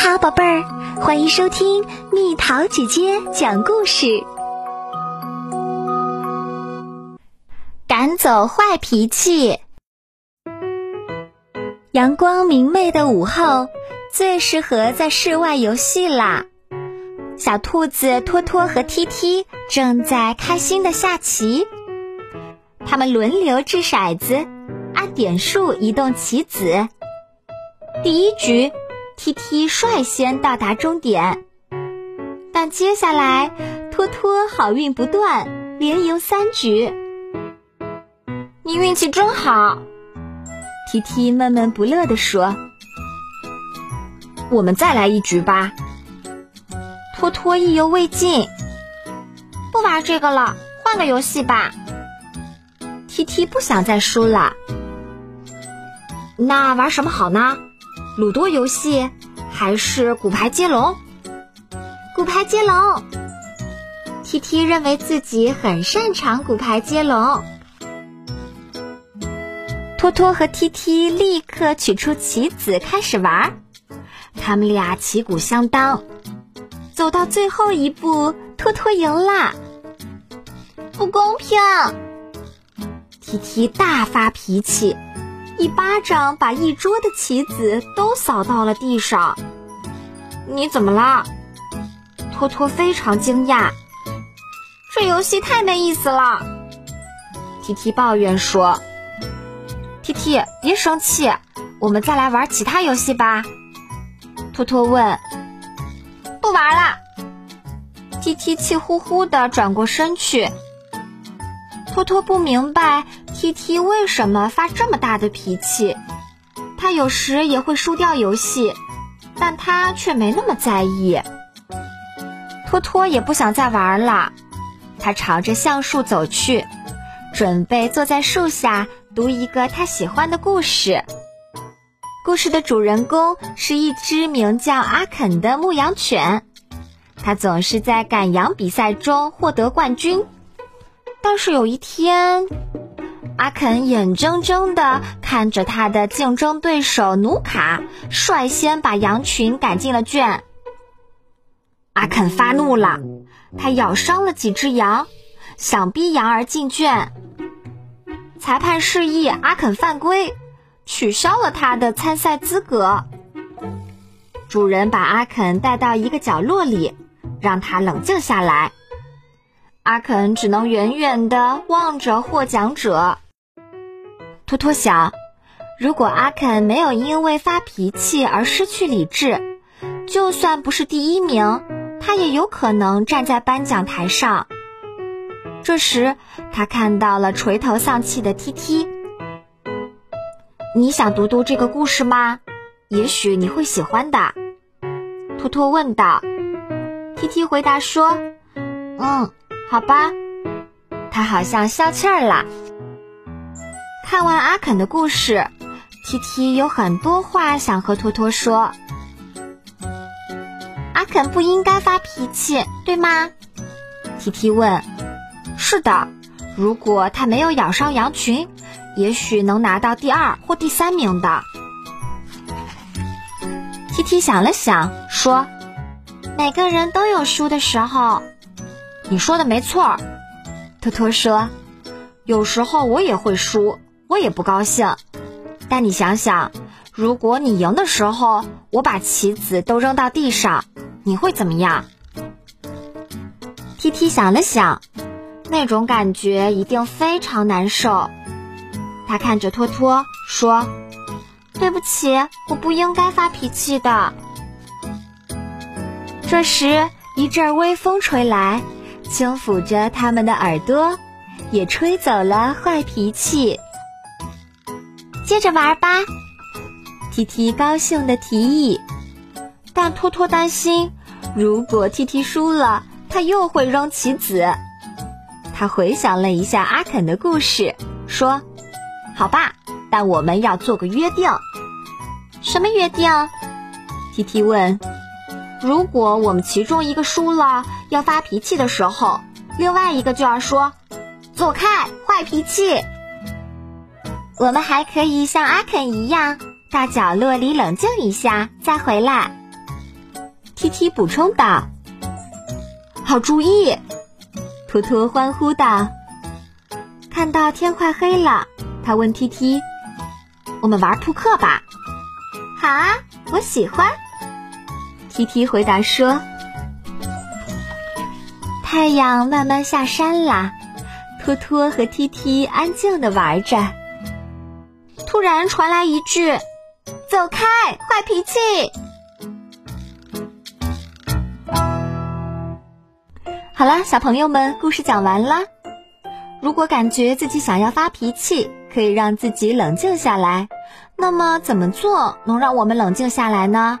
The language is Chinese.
好，宝贝儿，欢迎收听蜜桃姐姐讲故事。赶走坏脾气。阳光明媚的午后，最适合在室外游戏啦。小兔子托托和 T T 正在开心的下棋，他们轮流掷骰子，按点数移动棋子。第一局。T T 率先到达终点，但接下来托托好运不断，连赢三局。你运气真好，T T 闷闷不乐地说：“我们再来一局吧。”托托意犹未尽，不玩这个了，换个游戏吧。T T 不想再输了，那玩什么好呢？鲁多游戏还是骨牌接龙？骨牌接龙。T T 认为自己很擅长骨牌接龙。托托和 T T 立刻取出棋子开始玩，他们俩旗鼓相当。走到最后一步，托托赢了。不公平！T T 大发脾气。一巴掌把一桌的棋子都扫到了地上。你怎么了？托托非常惊讶。这游戏太没意思了。提提抱怨说：“T T 别生气，我们再来玩其他游戏吧。”托托问：“不玩了。”T T 气呼呼的转过身去。托托不明白。T T 为什么发这么大的脾气？他有时也会输掉游戏，但他却没那么在意。托托也不想再玩了，他朝着橡树走去，准备坐在树下读一个他喜欢的故事。故事的主人公是一只名叫阿肯的牧羊犬，它总是在赶羊比赛中获得冠军。但是有一天，阿肯眼睁睁地看着他的竞争对手努卡率先把羊群赶进了圈。阿肯发怒了，他咬伤了几只羊，想逼羊儿进圈。裁判示意阿肯犯规，取消了他的参赛资格。主人把阿肯带到一个角落里，让他冷静下来。阿肯只能远远地望着获奖者。托托想，如果阿肯没有因为发脾气而失去理智，就算不是第一名，他也有可能站在颁奖台上。这时，他看到了垂头丧气的 T T。你想读读这个故事吗？也许你会喜欢的。托托问道。T T 回答说：“嗯，好吧。”他好像消气儿了。看完阿肯的故事，T T 有很多话想和托托说。阿肯不应该发脾气，对吗？T T 问。是的，如果他没有咬伤羊群，也许能拿到第二或第三名的。T T 想了想，说：“每个人都有输的时候。”你说的没错，托托说：“有时候我也会输。”我也不高兴，但你想想，如果你赢的时候，我把棋子都扔到地上，你会怎么样？T T 想了想，那种感觉一定非常难受。他看着托托说：“对不起，我不应该发脾气的。”这时，一阵微风吹来，轻抚着他们的耳朵，也吹走了坏脾气。接着玩吧，T T 高兴的提议，但托托担心，如果 T T 输了，他又会扔棋子。他回想了一下阿肯的故事，说：“好吧，但我们要做个约定。”什么约定？T T 问。如果我们其中一个输了，要发脾气的时候，另外一个就要说：“走开，坏脾气。”我们还可以像阿肯一样，到角落里冷静一下再回来。T T 补充道。好主意，托托欢呼道。看到天快黑了，他问 T T：“ 我们玩扑克吧？”“好啊，我喜欢。”T T 回答说。太阳慢慢下山啦，托托和 T T 安静的玩着。突然传来一句：“走开，坏脾气！”好啦，小朋友们，故事讲完啦。如果感觉自己想要发脾气，可以让自己冷静下来。那么怎么做能让我们冷静下来呢？